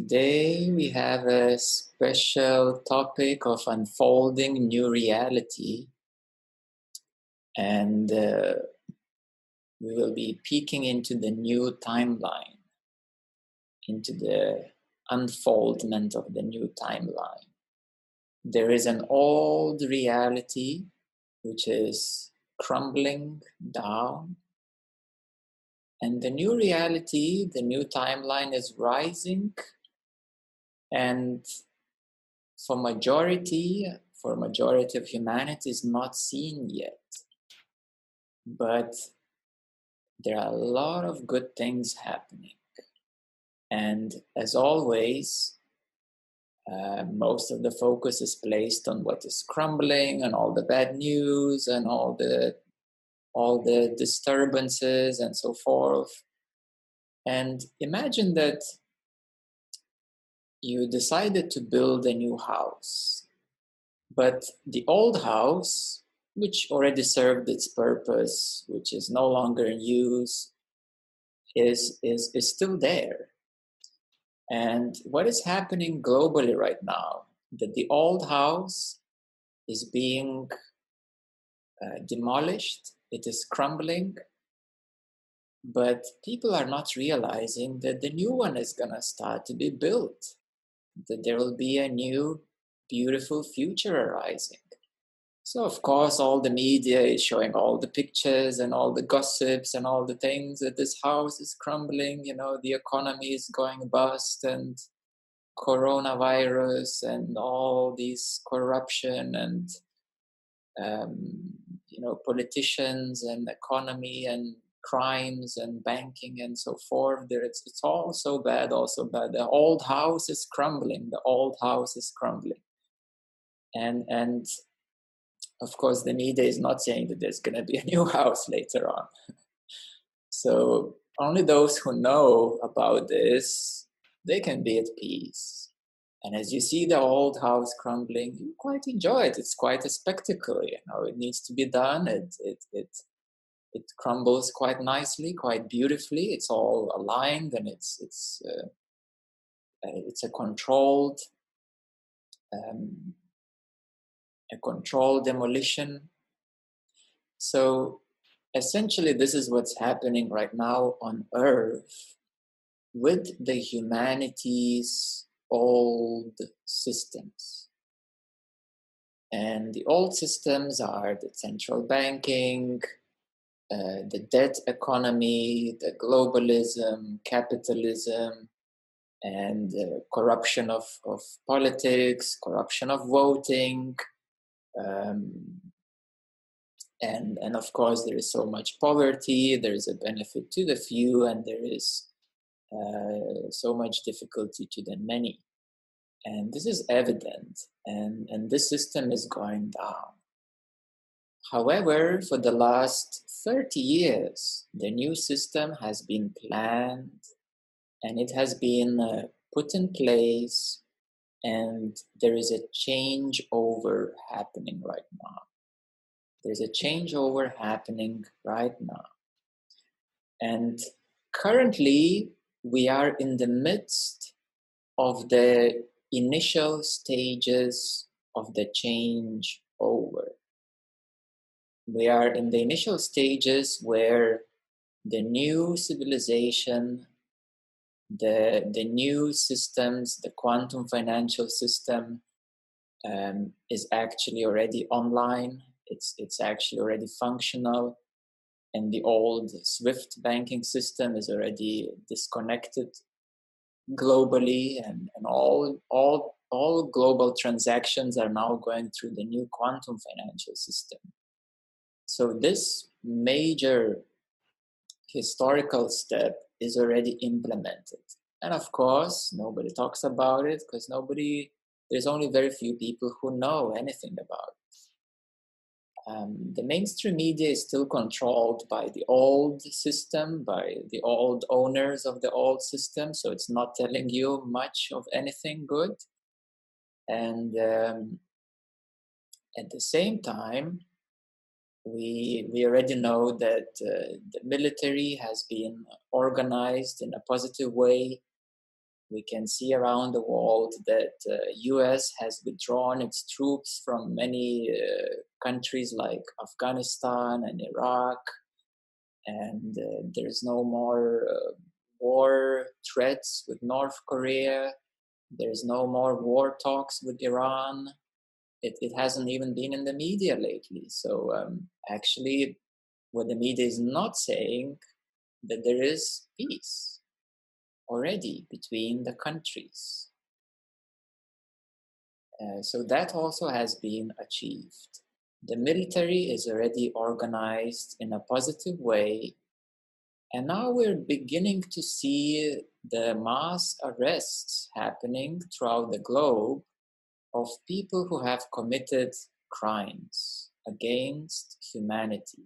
Today we have a special topic of unfolding new reality, and uh, we will be peeking into the new timeline, into the unfoldment of the new timeline. There is an old reality which is crumbling down and the new reality, the new timeline is rising. And for majority, for majority of humanity is not seen yet. But there are a lot of good things happening. And as always, uh, most of the focus is placed on what is crumbling and all the bad news and all the all the disturbances and so forth. And imagine that you decided to build a new house, but the old house, which already served its purpose, which is no longer in use, is, is, is still there. And what is happening globally right now? That the old house is being uh, demolished it is crumbling but people are not realizing that the new one is going to start to be built that there will be a new beautiful future arising. So of course all the media is showing all the pictures and all the gossips and all the things that this house is crumbling you know the economy is going bust and coronavirus and all these corruption and um, you know politicians and economy and crimes and banking and so forth there it's, it's all so bad also bad the old house is crumbling the old house is crumbling and and of course the media is not saying that there's going to be a new house later on so only those who know about this they can be at peace and as you see the old house crumbling, you quite enjoy it. It's quite a spectacle, you know. It needs to be done. It it it it crumbles quite nicely, quite beautifully. It's all aligned, and it's it's uh, it's a controlled um, a controlled demolition. So essentially, this is what's happening right now on Earth with the humanity's old systems. And the old systems are the central banking, uh, the debt economy, the globalism, capitalism, and uh, corruption of, of politics, corruption of voting. Um, and, and of course, there is so much poverty, there is a benefit to the few, and there is uh, so much difficulty to the many. And this is evident, and, and this system is going down. However, for the last 30 years, the new system has been planned and it has been uh, put in place, and there is a changeover happening right now. There's a changeover happening right now. And currently, we are in the midst of the initial stages of the change over. We are in the initial stages where the new civilization, the, the new systems, the quantum financial system um, is actually already online. It's, it's actually already functional and the old SWIFT banking system is already disconnected globally, and, and all, all, all global transactions are now going through the new quantum financial system. So, this major historical step is already implemented. And of course, nobody talks about it because nobody, there's only very few people who know anything about it. Um, the mainstream media is still controlled by the old system, by the old owners of the old system, so it's not telling you much of anything good. And um, at the same time, we we already know that uh, the military has been organized in a positive way. We can see around the world that uh, us has withdrawn its troops from many uh, countries like afghanistan and iraq and uh, there's no more uh, war threats with north korea. There's no more war talks with iran it, it hasn't even been in the media lately so um, actually what the media is not saying that there is peace already between the countries. Uh, so that also has been achieved. The military is already organized in a positive way, and now we're beginning to see the mass arrests happening throughout the globe of people who have committed crimes against humanity.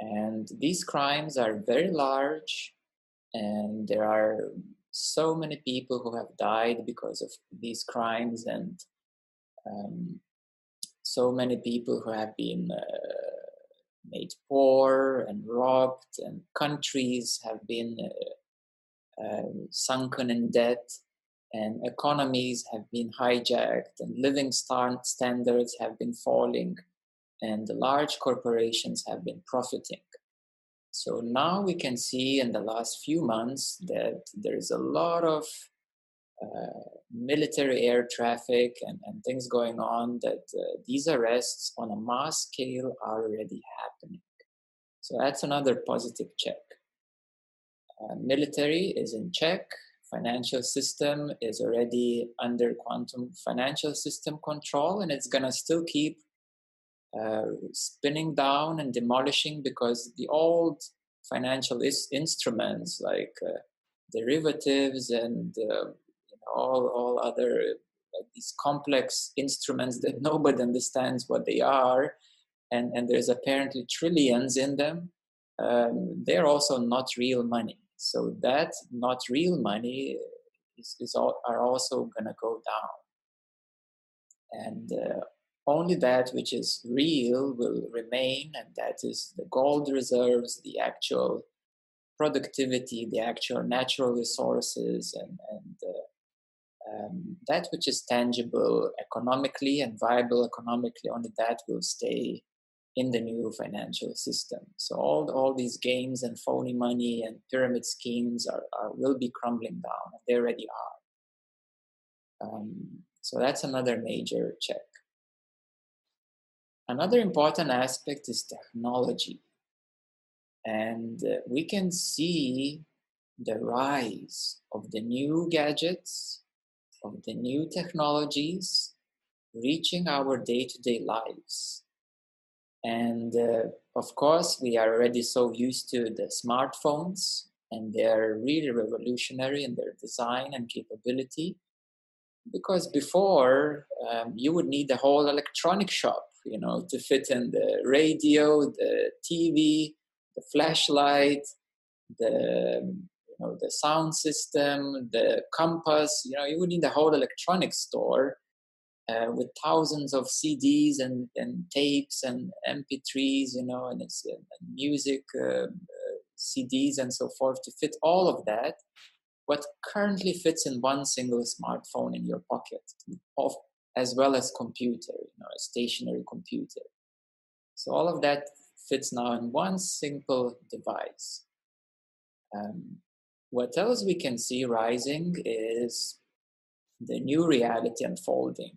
And these crimes are very large, and there are so many people who have died because of these crimes, and um, so many people who have been uh, made poor and robbed, and countries have been uh, uh, sunken in debt, and economies have been hijacked, and living standards have been falling and the large corporations have been profiting. So now we can see in the last few months that there's a lot of uh, military air traffic and, and, things going on that uh, these arrests on a mass scale are already happening. So that's another positive check. Uh, military is in check. Financial system is already under quantum financial system control, and it's gonna still keep uh, spinning down and demolishing because the old financial is- instruments like uh, derivatives and uh, you know, all, all other like these complex instruments that nobody understands what they are and, and there's apparently trillions in them um, they're also not real money so that not real money is, is all, are also going to go down. And uh, only that which is real will remain, and that is the gold reserves, the actual productivity, the actual natural resources, and, and uh, um, that which is tangible economically and viable economically, only that will stay in the new financial system. So all, all these games and phony money and pyramid schemes are, are will be crumbling down. They already are. Um, so that's another major check. Another important aspect is technology. And uh, we can see the rise of the new gadgets, of the new technologies reaching our day to day lives. And uh, of course, we are already so used to the smartphones, and they're really revolutionary in their design and capability. Because before, um, you would need a whole electronic shop you know, to fit in the radio, the TV, the flashlight, the you know the sound system, the compass. You know, you would need a whole electronics store uh, with thousands of CDs and, and tapes and MP3s. You know, and it's uh, music uh, CDs and so forth to fit all of that. What currently fits in one single smartphone in your pocket, of as well as computer, you know, a stationary computer. So all of that fits now in one simple device. Um, what else we can see rising is the new reality unfolding.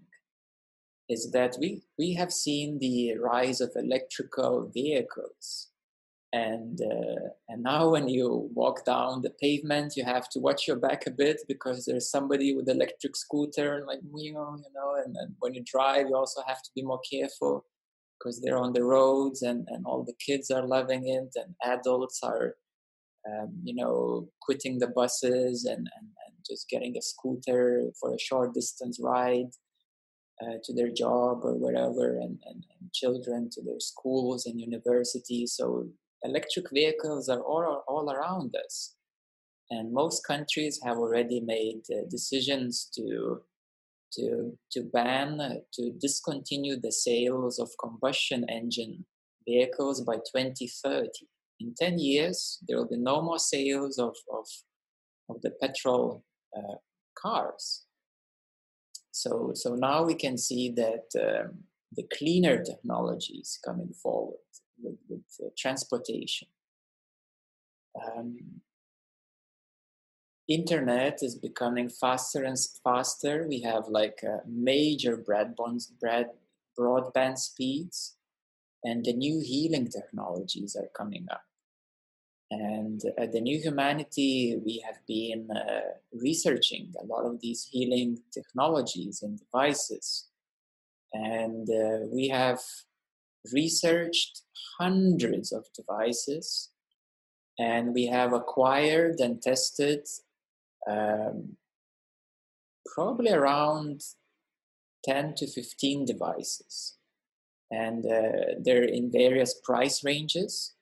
Is that we, we have seen the rise of electrical vehicles. And uh, and now when you walk down the pavement you have to watch your back a bit because there's somebody with electric scooter and like you know and, and when you drive you also have to be more careful because they're on the roads and and all the kids are loving it and adults are um, you know quitting the buses and, and and just getting a scooter for a short distance ride uh, to their job or wherever and, and, and, children to their schools and universities so electric vehicles are all, all around us. And most countries have already made uh, decisions to, to, to ban, uh, to discontinue the sales of combustion engine vehicles by 2030. In 10 years, there will be no more sales of, of, of the petrol uh, cars. So, so now we can see that um, the cleaner technologies coming forward with, with uh, transportation. Um, internet is becoming faster and faster. We have like uh, major broadband, broadband speeds, and the new healing technologies are coming up. And at the New Humanity, we have been uh, researching a lot of these healing technologies and devices. And uh, we have researched hundreds of devices, and we have acquired and tested um, probably around 10 to 15 devices. And uh, they're in various price ranges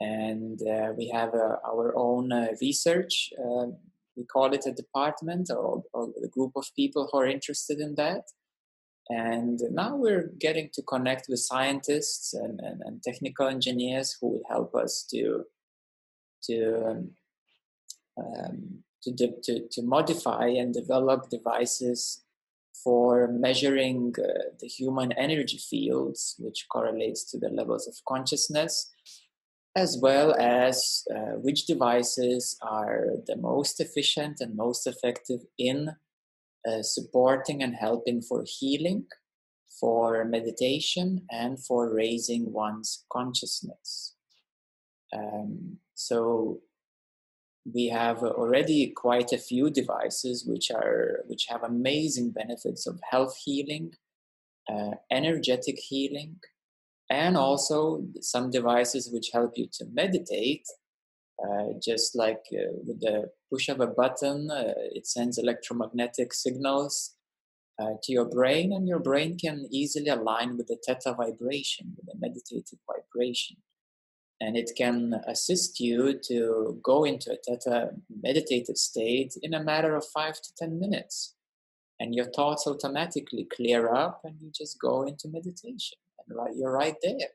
and uh, we have uh, our own uh, research. Um, we call it a department or, or, a group of people who are interested in that. And now we're getting to connect with scientists and, and, and technical engineers who will help us to to um, um, to, de- to, to modify and develop devices for measuring uh, the human energy fields, which correlates to the levels of consciousness, as well as uh, which devices are the most efficient and most effective in uh, supporting and helping for healing, for meditation, and for raising one's consciousness. Um, so we have already quite a few devices which are which have amazing benefits of health healing, uh, energetic healing, and also some devices which help you to meditate uh, just like uh, with the push of a button uh, it sends electromagnetic signals uh, to your brain and your brain can easily align with the theta vibration with the meditative vibration. And it can assist you to go into a theta meditative state in a matter of five to ten minutes. And your thoughts automatically clear up and you just go into meditation right you're right there.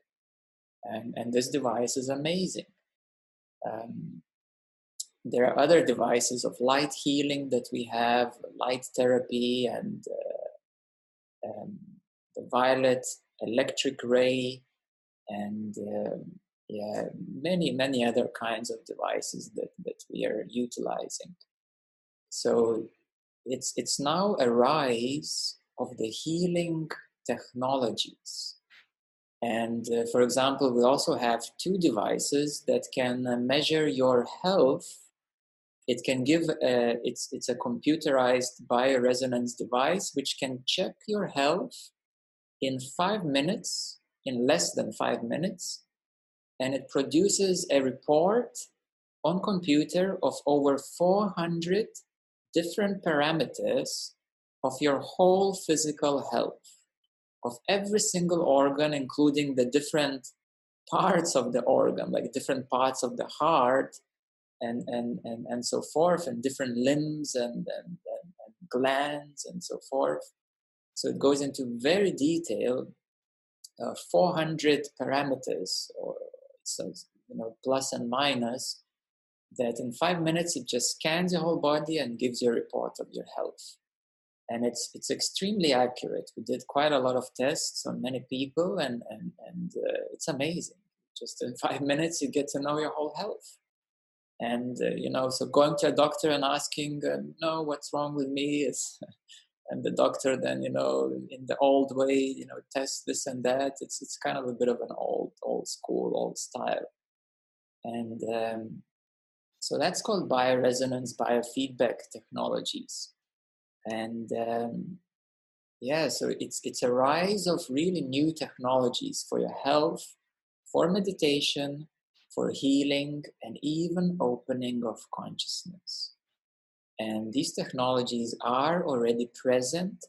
And and this device is amazing. Um, there are other devices of light healing that we have light therapy and uh, um, the violet electric ray and um, yeah many many other kinds of devices that that we are utilizing. So it's it's now a rise of the healing technologies and uh, for example, we also have two devices that can uh, measure your health. It can give, a, uh, it's, it's a computerized bioresonance device which can check your health in five minutes, in less than five minutes. And it produces a report on computer of over 400 different parameters of your whole physical health of every single organ, including the different parts of the organ, like different parts of the heart and, and, and, and so forth, and different limbs and, and, and, and glands and so forth. So it goes into very detailed uh, 400 parameters, or so you know, plus and minus, that in five minutes it just scans your whole body and gives you a report of your health and it's it's extremely accurate. We did quite a lot of tests on many people, and and and uh, it's amazing. Just in five minutes, you get to know your whole health, and uh, you know, so going to a doctor and asking, uh, "No, what's wrong with me?" is, and the doctor then you know, in the old way, you know, test this and that. It's it's kind of a bit of an old old school, old style, and. Um, so that's called bioresonance biofeedback technologies and um, yeah so it's it's a rise of really new technologies for your health for meditation for healing and even opening of consciousness. And these technologies are already present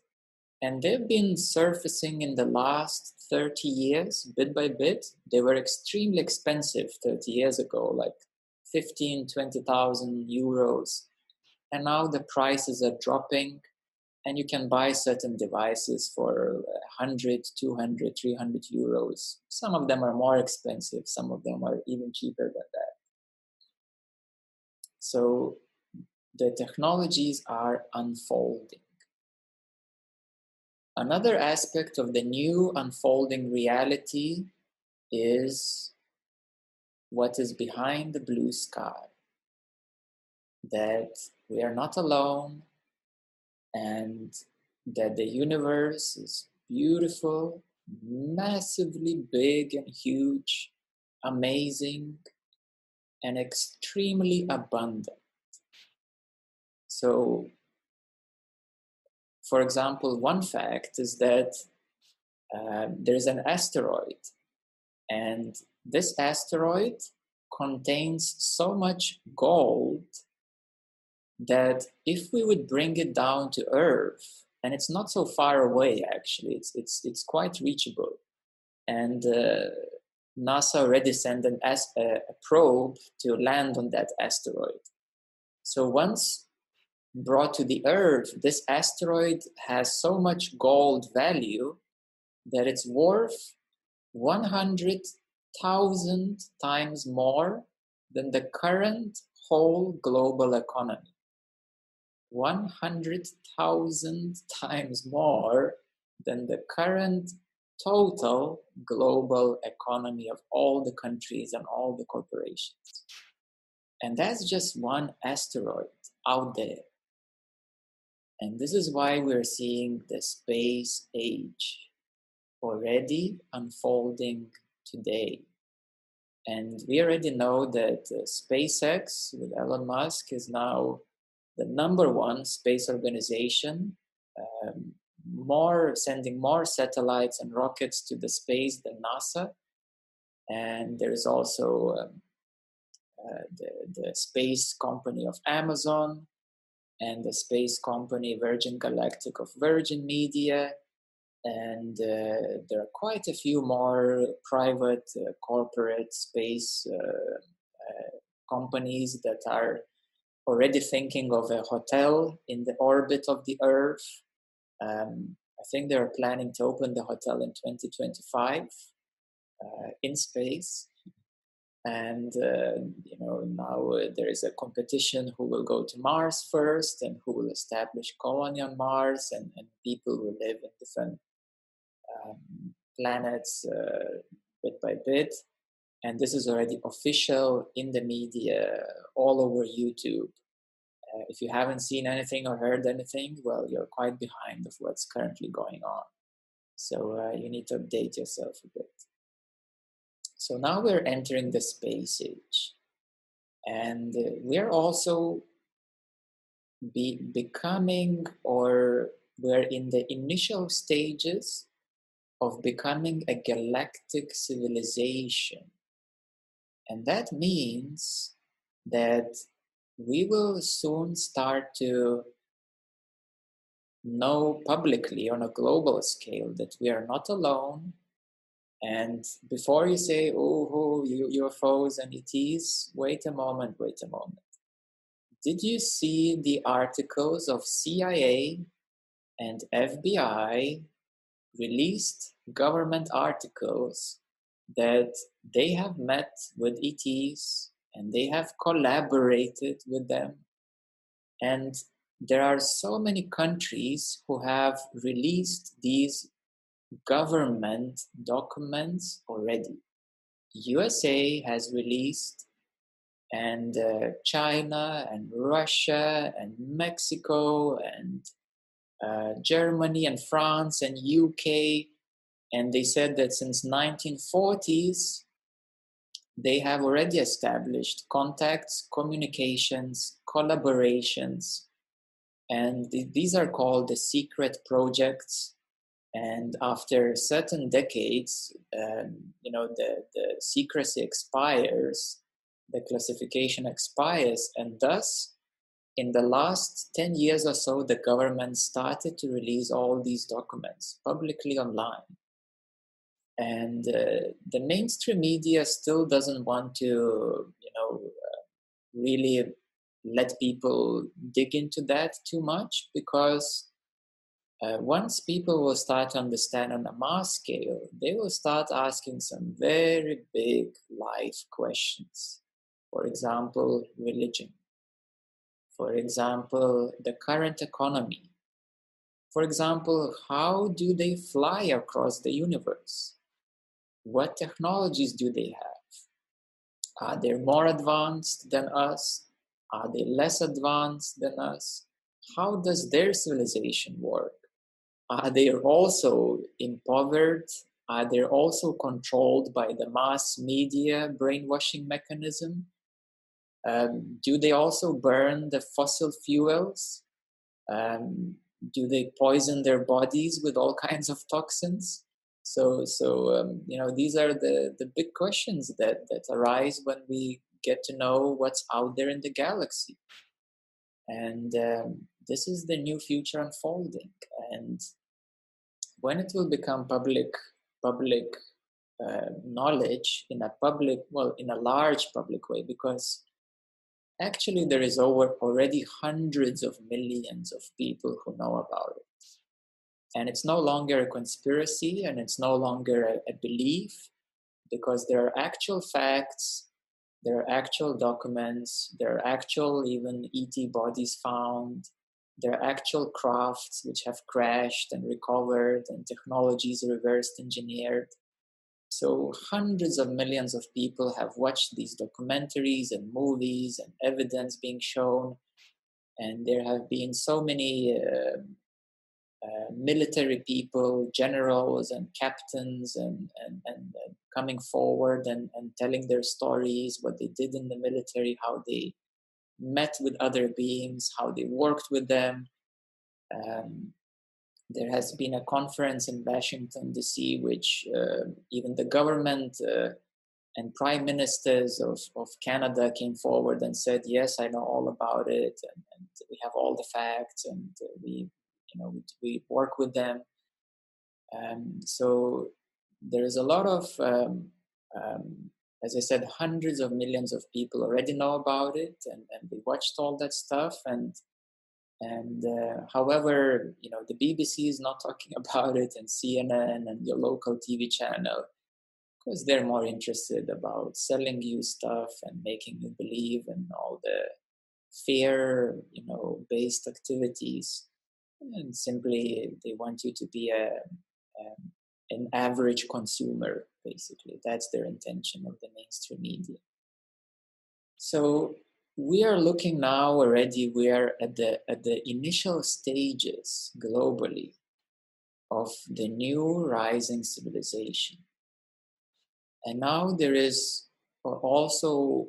and they've been surfacing in the last 30 years bit by bit. They were extremely expensive 30 years ago like 15 20000 euros and now the prices are dropping and you can buy certain devices for 100 200 300 euros some of them are more expensive some of them are even cheaper than that so the technologies are unfolding. Another aspect of the new unfolding reality is what is behind the blue sky. That we are not alone and that the universe is beautiful, massively big and huge, amazing, and extremely abundant. So, for example, one fact is that uh, there's an asteroid, and this asteroid contains so much gold that if we would bring it down to Earth, and it's not so far away actually, it's it's it's quite reachable, and uh, NASA already sent an as- a probe to land on that asteroid. So once brought to the Earth, this asteroid has so much gold value that it's worth 100,000 times more than the current whole global economy. 100,000 times more than the current total global economy of all the countries and all the corporations. And that's just one asteroid out there. And this is why we're seeing the space age already unfolding today. And we already know that uh, SpaceX with Elon Musk is now the number one space organization, um, more sending more satellites and rockets to the space than NASA. And there is also um, uh, the, the space company of Amazon and the space company Virgin Galactic of Virgin Media. And uh, there are quite a few more private uh, corporate space uh, uh, companies that are already thinking of a hotel in the orbit of the Earth. Um, I think they're planning to open the hotel in 2025 uh, in space. And uh, you know now uh, there is a competition who will go to Mars first, and who will establish colony on Mars, and, and people will live in different um, planets uh, bit by bit and this is already official in the media all over YouTube. Uh, if you haven't seen anything or heard anything, well, you're quite behind of what's currently going on. So uh, you need to update yourself a bit. So now we're entering the space age, and uh, we're also be becoming, or we're in the initial stages of becoming a galactic civilization and that means that we will soon start to know publicly on a global scale that we are not alone. And before you say, oh, oh UFOs and ETs, wait a moment, wait a moment. Did you see the articles of CIA and FBI released government articles that they have met with ETs and they have collaborated with them. And there are so many countries who have released these government documents already. USA has released, and uh, China, and Russia, and Mexico, and uh, Germany, and France, and UK and they said that since 1940s they have already established contacts communications collaborations and th- these are called the secret projects. And after certain decades um, you know the, the secrecy expires the classification expires and thus in the last 10 years or so the government started to release all these documents publicly online and uh, the mainstream media still doesn't want to you know uh, really let people dig into that too much because uh, once people will start to understand on a mass scale they will start asking some very big life questions for example religion For example, the current economy. For example, how do they fly across the universe? What technologies do they have? Are they more advanced than us? Are they less advanced than us? How does their civilization work? Are they also impoverished? Are they also controlled by the mass media brainwashing mechanism? Um, do they also burn the fossil fuels? Um, do they poison their bodies with all kinds of toxins? So, so um, you know, these are the the big questions that that arise when we get to know what's out there in the galaxy, and um, this is the new future unfolding. And when it will become public public uh, knowledge in a public, well, in a large public way, because actually there is over already hundreds of millions of people who know about it and it's no longer a conspiracy and it's no longer a, a belief because there are actual facts, there are actual documents, there are actual even ET bodies found, there are actual crafts which have crashed and recovered, and technologies reversed engineered. So, hundreds of millions of people have watched these documentaries and movies and evidence being shown. And there have been so many uh, uh, military people, generals and captains, and, and, and uh, coming forward and, and telling their stories, what they did in the military, how they met with other beings, how they worked with them. Um, there has been a conference in Washington, D.C., which uh, even the government uh, and prime ministers of, of Canada came forward and said, Yes, I know all about it, and, and we have all the facts, and we you know we, we work with them. Um, so there is a lot of um, um, as i said hundreds of millions of people already know about it and, and they watched all that stuff and and uh, however you know the bbc is not talking about it and cnn and your local tv channel because they're more interested about selling you stuff and making you believe and all the fear you know based activities and simply they want you to be a, a an average consumer basically. That's their intention of the mainstream media. So we are looking now already we are at the at the initial stages globally of the new rising civilization. And now there is also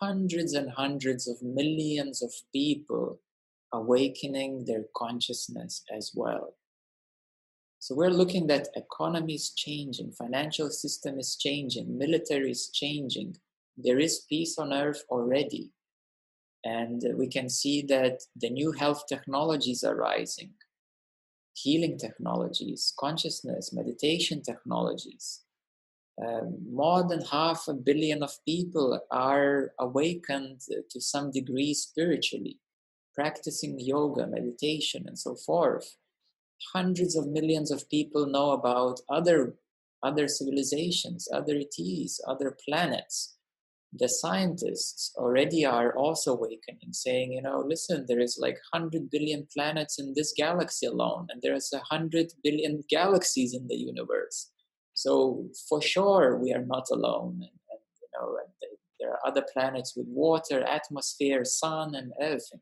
hundreds and hundreds of millions of people awakening their consciousness as well. So we're looking that economy is changing, financial system is changing, military is changing. There is peace on earth already. And we can see that the new health technologies are rising, healing technologies, consciousness, meditation technologies. Um, more than half a billion of people are awakened to some degree spiritually practicing yoga, meditation, and so forth. Hundreds of millions of people know about other, other civilizations, other ETs, other planets. The scientists already are also awakening, saying, you know, listen, there is like 100 billion planets in this galaxy alone, and there's 100 billion galaxies in the universe. So for sure, we are not alone. And, and you know, and there are other planets with water, atmosphere, sun, and everything.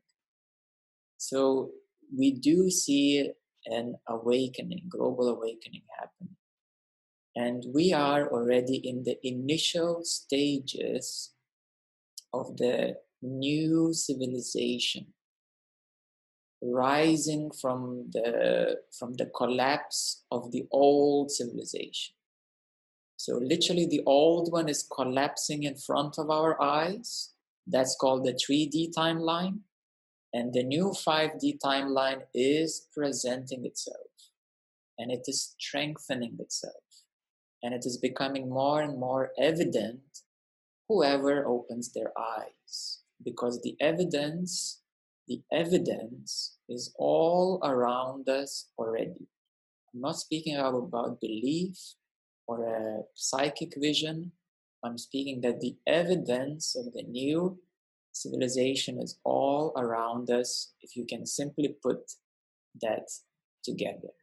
So we do see an awakening, global awakening happening. And we are already in the initial stages of the new civilization rising from the from the collapse of the old civilization. So literally the old one is collapsing in front of our eyes. That's called the 3d timeline and the new 5D timeline is presenting itself. And it is strengthening itself. And it is becoming more and more evident whoever opens their eyes. Because the evidence the evidence is all around us already. I'm not speaking about belief or a psychic vision. I'm speaking that the evidence of the new civilization is all around us if you can simply put that together.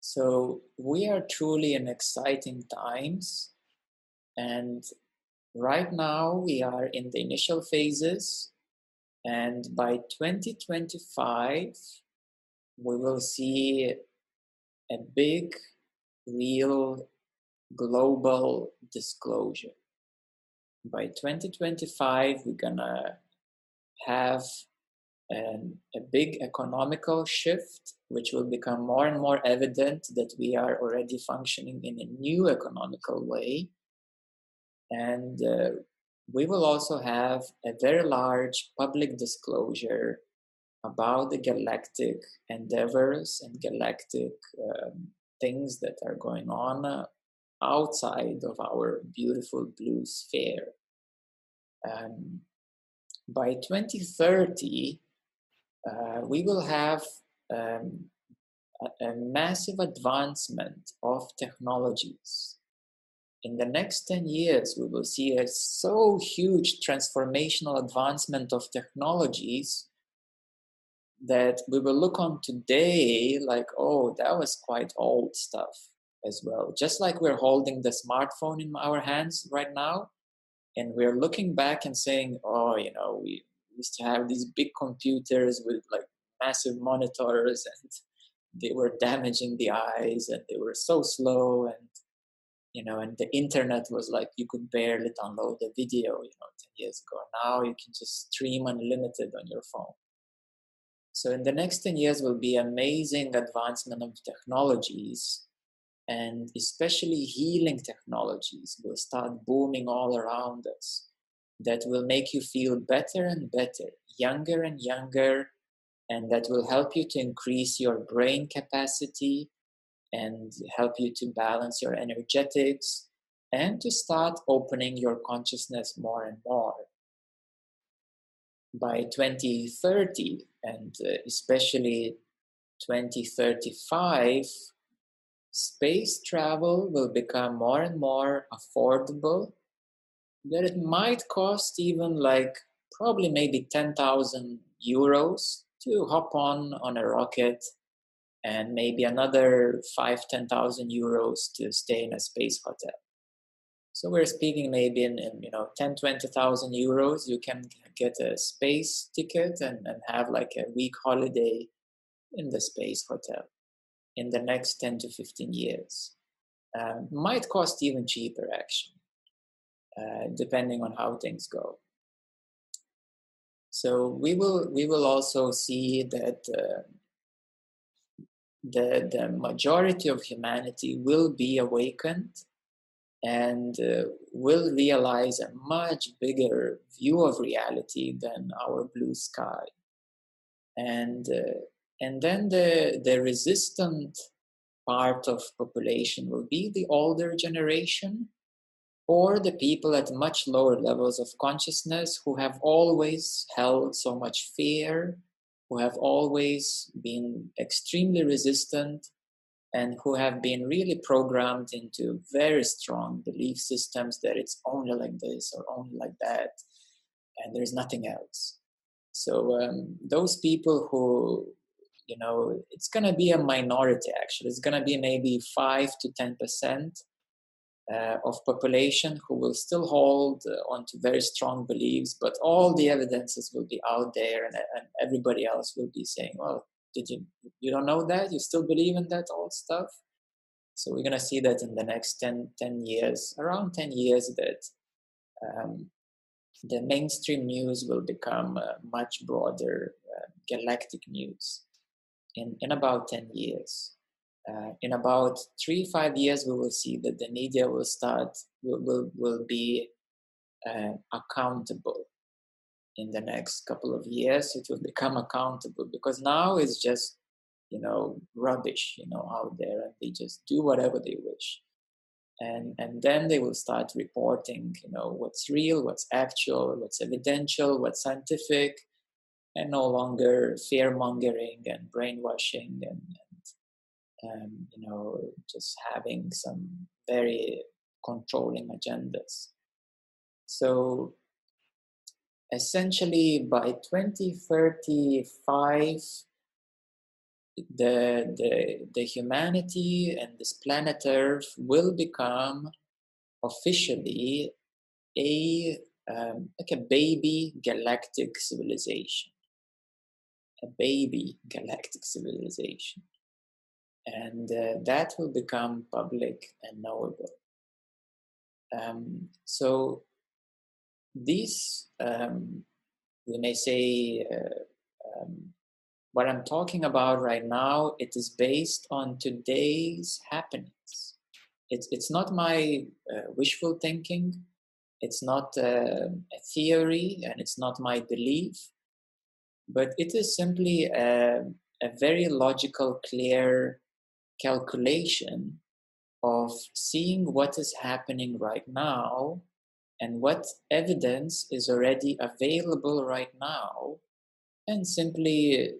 So we are truly in exciting times, and right now we are in the initial phases, and by 2025 we will see a big, real global disclosure. By 2025, we're gonna have an, a big economical shift, which will become more and more evident that we are already functioning in a new economical way. And uh, we will also have a very large public disclosure about the galactic endeavors and galactic um, things that are going on uh, outside of our beautiful blue sphere. Um, by 2030, uh, we will have um, a, a massive advancement of technologies. In the next 10 years, we will see a so huge transformational advancement of technologies that we will look on today like, oh, that was quite old stuff as well. Just like we're holding the smartphone in our hands right now, and we're looking back and saying, oh, you know, we used to have these big computers with like massive monitors and they were damaging the eyes and they were so slow and you know and the internet was like you could barely download a video you know 10 years ago now you can just stream unlimited on your phone so in the next 10 years will be amazing advancement of technologies and especially healing technologies will start booming all around us that will make you feel better and better, younger and younger, and that will help you to increase your brain capacity and help you to balance your energetics and to start opening your consciousness more and more. By 2030, and uh, especially 2035, space travel will become more and more affordable that it might cost even like probably maybe 10,000 euros to hop on on a rocket and maybe another 5 10,000 euros to stay in a space hotel. So we're speaking maybe in, in you know 10 20,000 euros you can get a space ticket and, and have like a week holiday in the space hotel in the next 10 to 15 years um, might cost even cheaper actually uh, depending on how things go. So we will we will also see that uh, the the majority of humanity will be awakened and uh, will realize a much bigger view of reality than our blue sky and uh, and then the the resistant part of population will be the older generation or the people at much lower levels of consciousness who have always held so much fear, who have always been extremely resistant, and who have been really programmed into very strong belief systems that it's only like this or only like that, and there's nothing else. So, um, those people who you know, it's going to be a minority actually. It's going to be maybe 5 to 10% uh, of population who will still hold uh, onto very strong beliefs, but all the evidences will be out there, and, and everybody else will be saying, "Well, did you you don't know that? You still believe in that old stuff?" So we're gonna see that in the next 10, 10 years, around ten years, that um, the mainstream news will become uh, much broader uh, galactic news in in about ten years. Uh, in about three five years we will see that the media will start will will, will be uh, accountable. In the next couple of years it will become accountable because now it's just you know rubbish you know out there and they just do whatever they wish. And and then they will start reporting you know what's real what's actual what's evidential what's scientific and no longer fear mongering and brainwashing and, um, you know, just having some very controlling agendas. So essentially by 2035 the, the, the humanity and this planet Earth will become officially a um, like a baby galactic civilization, a baby galactic civilization, and uh, that will become public and knowable. Um, so these, um, we may say, uh, um, what I'm talking about right now, it is based on today's happenings. It's, it's not my uh, wishful thinking, it's not uh, a theory, and it's not my belief, but it is simply a, a very logical, clear calculation of seeing what is happening right now and what evidence is already available right now and simply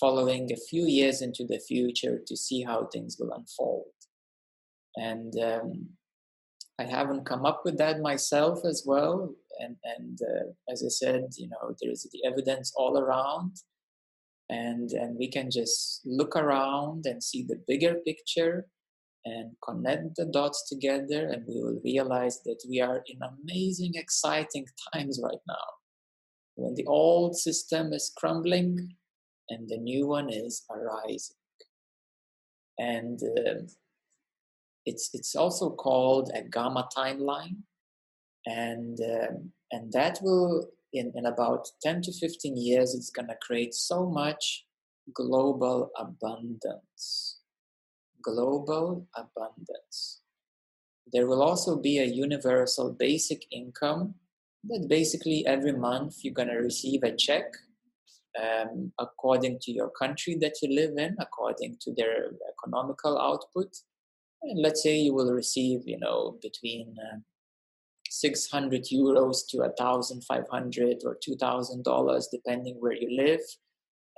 following a few years into the future to see how things will unfold. And um, I haven't come up with that myself as well. And, and uh, as I said, you know, there's the evidence all around. And, and we can just look around and see the bigger picture and connect the dots together, and we will realize that we are in amazing, exciting times right now. When the old system is crumbling, and the new one is arising. And uh, it's it's also called a gamma timeline, and um, and that will in, in about 10 to 15 years it's going to create so much global abundance global abundance there will also be a universal basic income that basically every month you're going to receive a check um, according to your country that you live in, according to their economical output. And let's say you will receive, you know, between uh, 600 euros to 1,500 or 2,000 dollars, depending where you live,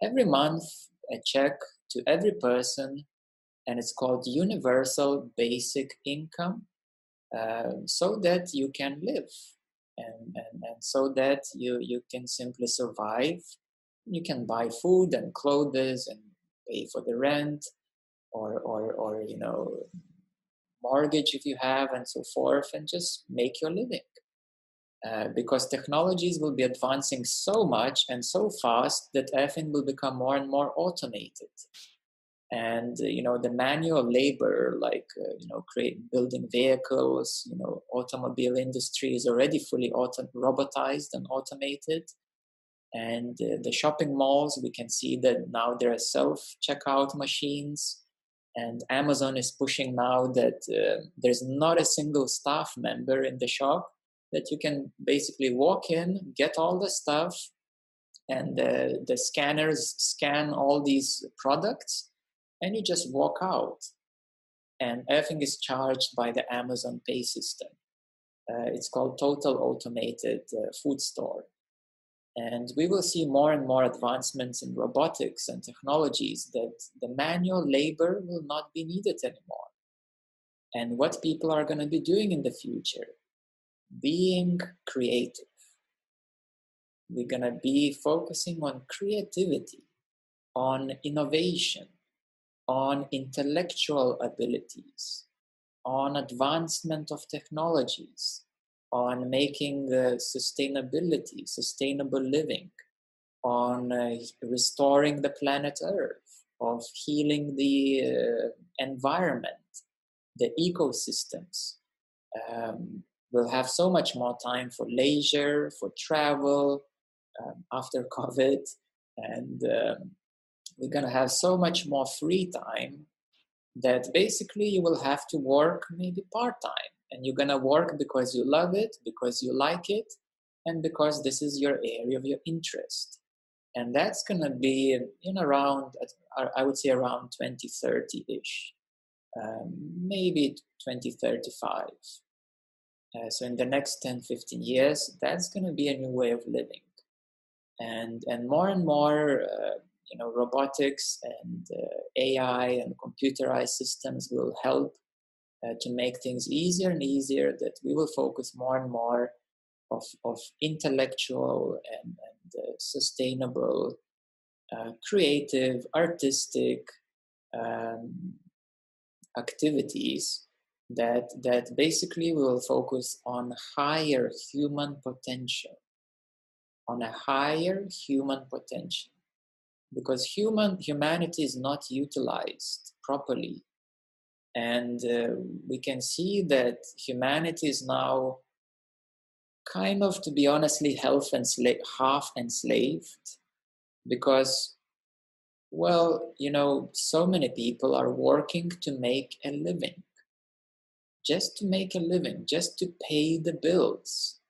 every month. A check to every person, and it's called universal basic income, uh, so that you can live and, and, and so that you, you can simply survive you can buy food and clothes and pay for the rent or or or you know mortgage if you have and so forth and just make your living. Uh, because technologies will be advancing so much and so fast that everything will become more and more automated. And uh, you know the manual labor like uh, you know create building vehicles you know automobile industry is already fully auto- robotized and automated. And uh, the shopping malls, we can see that now there are self checkout machines. And Amazon is pushing now that uh, there's not a single staff member in the shop, that you can basically walk in, get all the stuff, and uh, the scanners scan all these products, and you just walk out. And everything is charged by the Amazon Pay system. Uh, it's called Total Automated uh, Food Store and we will see more and more advancements in robotics and technologies that the manual labor will not be needed anymore. And what people are going to be doing in the future? Being creative. We're going to be focusing on creativity, on innovation, on intellectual abilities, on advancement of technologies, on making uh, sustainability, sustainable living, on uh, restoring the planet Earth, of healing the uh, environment, the ecosystems. Um, we'll have so much more time for leisure, for travel um, after COVID, and um, we're going to have so much more free time that basically you will have to work maybe part time and you're gonna work because you love it because you like it and because this is your area of your interest. And that's gonna be in around i would say around 2030-ish um, maybe 2035 uh, so in the next 10 15 years that's to be a new way of living. And and more and more uh, you know robotics and uh, ai and computerized systems will help uh, to make things easier and easier that we will focus more and more of, of intellectual and, and uh, sustainable, uh, creative, artistic um, activities that that basically will focus on higher human potential on a higher human potential. Because human humanity is not utilized properly and uh, we can see that humanity is now kind of to be honestly half enslaved half enslaved because well you know so many people are working to make a living. Just to make a living just to pay the bills.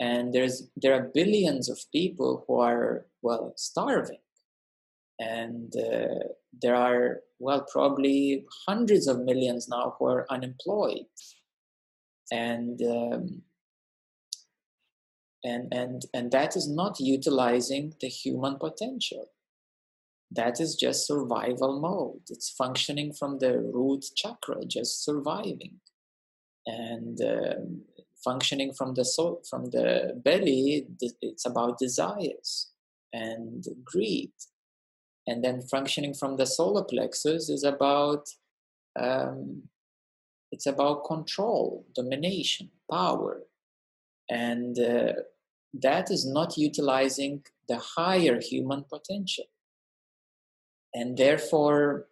And there's there are billions of people who are well starving. And uh, there are well probably hundreds of millions now who are unemployed. And um, and and and that is not utilizing the human potential. That is just survival mode. It's functioning from the root chakra just surviving. And um, functioning from the soul from the belly it's about desires and greed and then functioning from the solar plexus is about um, it's about control domination power and uh, that is not utilizing the higher human potential and therefore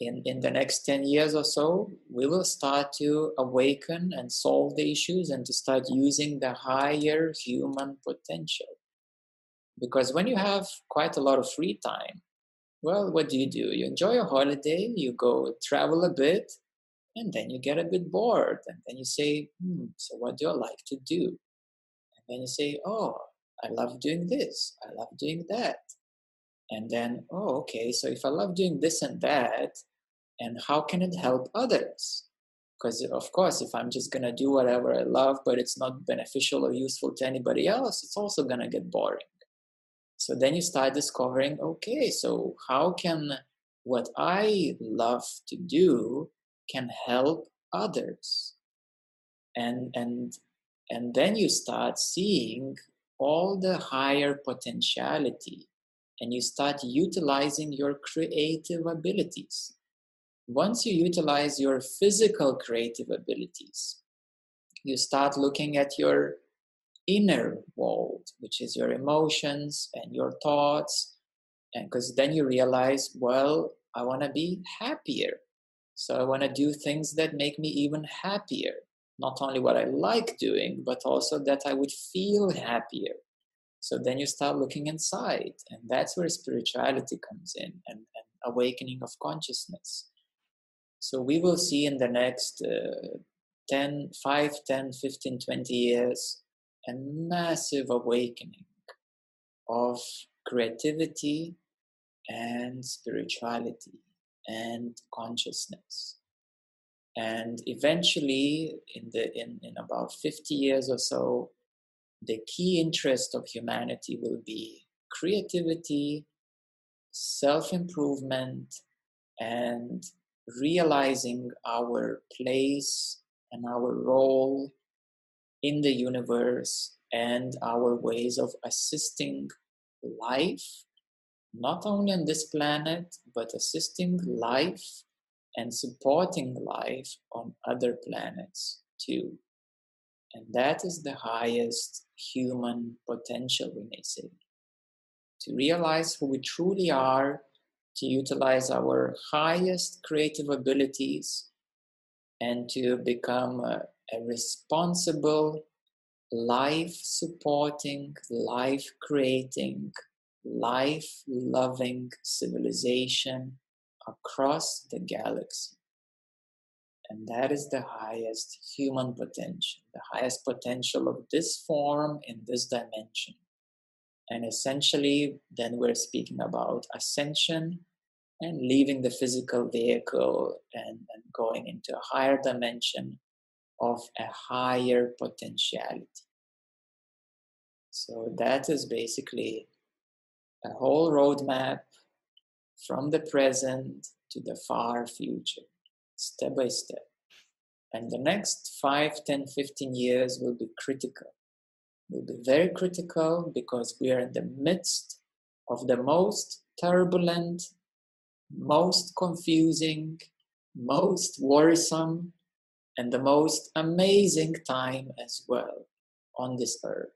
in, in the next 10 years or so, we will start to awaken and solve the issues and to start using the higher human potential. Because when you have quite a lot of free time, well, what do you do? You enjoy a holiday, you go travel a bit, and then you get a bit bored. And then you say, hmm, so what do I like to do? And then you say, oh, I love doing this, I love doing that and then oh okay so if i love doing this and that and how can it help others because of course if i'm just going to do whatever i love but it's not beneficial or useful to anybody else it's also going to get boring so then you start discovering okay so how can what i love to do can help others and and and then you start seeing all the higher potentiality and you start utilizing your creative abilities. Once you utilize your physical creative abilities, you start looking at your inner world, which is your emotions and your thoughts. And because then you realize, well, I want to be happier. So I want to do things that make me even happier. Not only what I like doing, but also that I would feel happier. So then you start looking inside, and that's where spirituality comes in and, and awakening of consciousness. So we will see in the next uh, 10, 5, 10, 15, 20 years a massive awakening of creativity and spirituality and consciousness. And eventually in the in, in about 50 years or so the key interest of humanity will be creativity, self improvement, and realizing our place and our role in the universe and our ways of assisting life, not only on this planet, but assisting life and supporting life on other planets too. And that is the highest human potential, we may say. To realize who we truly are, to utilize our highest creative abilities, and to become a, a responsible, life supporting, life creating, life loving civilization across the galaxy. And that is the highest human potential, the highest potential of this form in this dimension. And essentially, then we're speaking about ascension and leaving the physical vehicle and, and going into a higher dimension of a higher potentiality. So that is basically a whole roadmap from the present to the far future step by step. And the next 5, 10, 15 years will be critical will be very critical because we are in the midst of the most turbulent, most confusing, most worrisome, and the most amazing time as well on this earth.